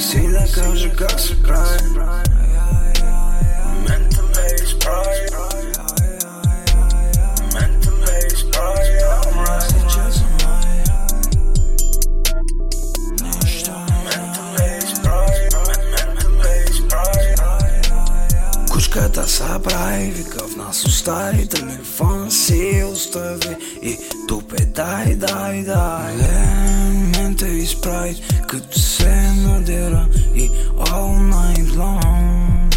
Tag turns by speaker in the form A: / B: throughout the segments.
A: си да кажа как се прави. Мента ме изправи. Мента ме изправи. Мрази, че съм Кучката са прави, вика в нас остави Телефон си остави и тупе дай, дай, дай. Лен days pride. Could December dera i all night long.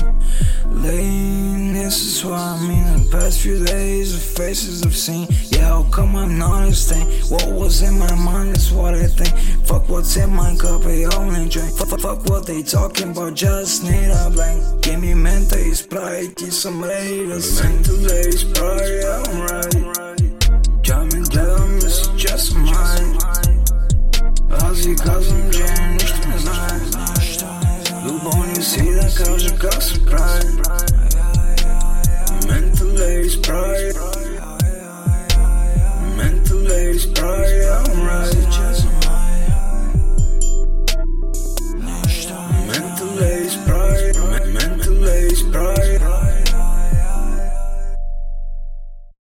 A: Laying, this is what I mean. The past few days, the faces I've seen. Yeah, how come I'm not a stain? What was in my mind is what I think. Fuck what's in my cup, I only drink. F Fuck what they talking about, just need a blank. Give me mental pride, get some later Sing. Today's pride, I'm right. każdy każdym dniem nikt nie zna Lub on jest ile każdy kasy pride Mental ladies pride. Mental ladies pride.